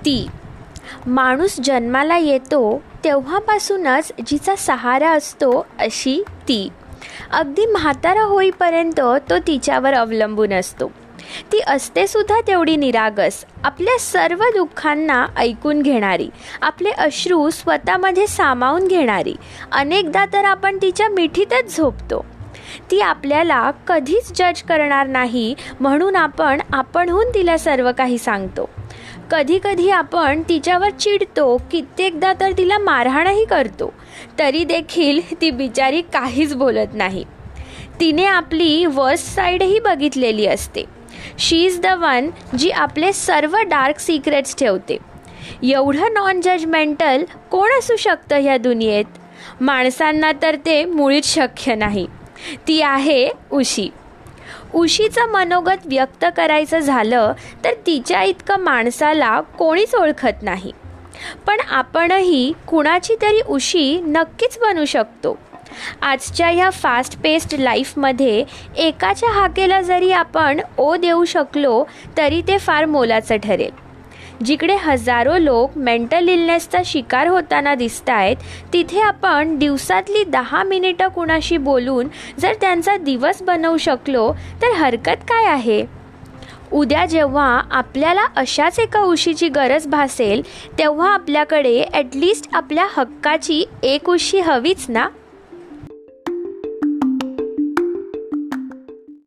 ती माणूस जन्माला येतो तेव्हापासूनच जिचा सहारा असतो अशी ती. अगदी म्हातारा होईपर्यंत तो तिच्यावर अवलंबून असतो. ती असते सुद्धा तेवढी निरागस आपल्या सर्व दुःखांना ऐकून घेणारी आपले अश्रू स्वतःमध्ये सामावून घेणारी. अनेकदा तर आपण तिच्या मिठीतच झोपतो. ती आपल्याला कधीच जज करणार नाही म्हणून आपण आपणहून तिला सर्व काही सांगतो. कधी कधी आपण तिच्यावर चिडतो कित्येकदा तर तिला मारहाणही करतो तरी देखील ती बिचारी काहीच बोलत नाही. तिने आपली वर्स्ट साईडही बघितलेली असते. शी इज द वन जी आपले सर्व डार्क सिक्रेट्स ठेवते. एवढं नॉन जजमेंटल कोण असू शकतं ह्या दुनियेत? माणसांना तर ते मुळीच शक्य नाही. ती आहे उशी. उशीचं मनोगत व्यक्त करायचं झालं तर तिच्या इतकं माणसाला कोणीच ओळखत नाही. पण आपणही कुणाची तरी उशी नक्कीच बनू शकतो. आजच्या ह्या फास्ट पेस्ड लाईफमध्ये एकाच्या हाकेला जरी आपण ओ देऊ शकलो तरी ते फार मोलाचं ठरेल. जिकडे हजारो लोक मेंटल इलनेसचा शिकार होताना दिसत आहेत तिथे आपण दिवसातली दहा मिनिटं कुणाशी बोलून जर त्यांचा दिवस बनवू शकलो तर हरकत काय आहे? उद्या जेव्हा आपल्याला अशाच एका उशीची गरज भासेल तेव्हा आपल्याकडे ॲटलिस्ट आपल्या हक्काची एक उशी हवीच ना?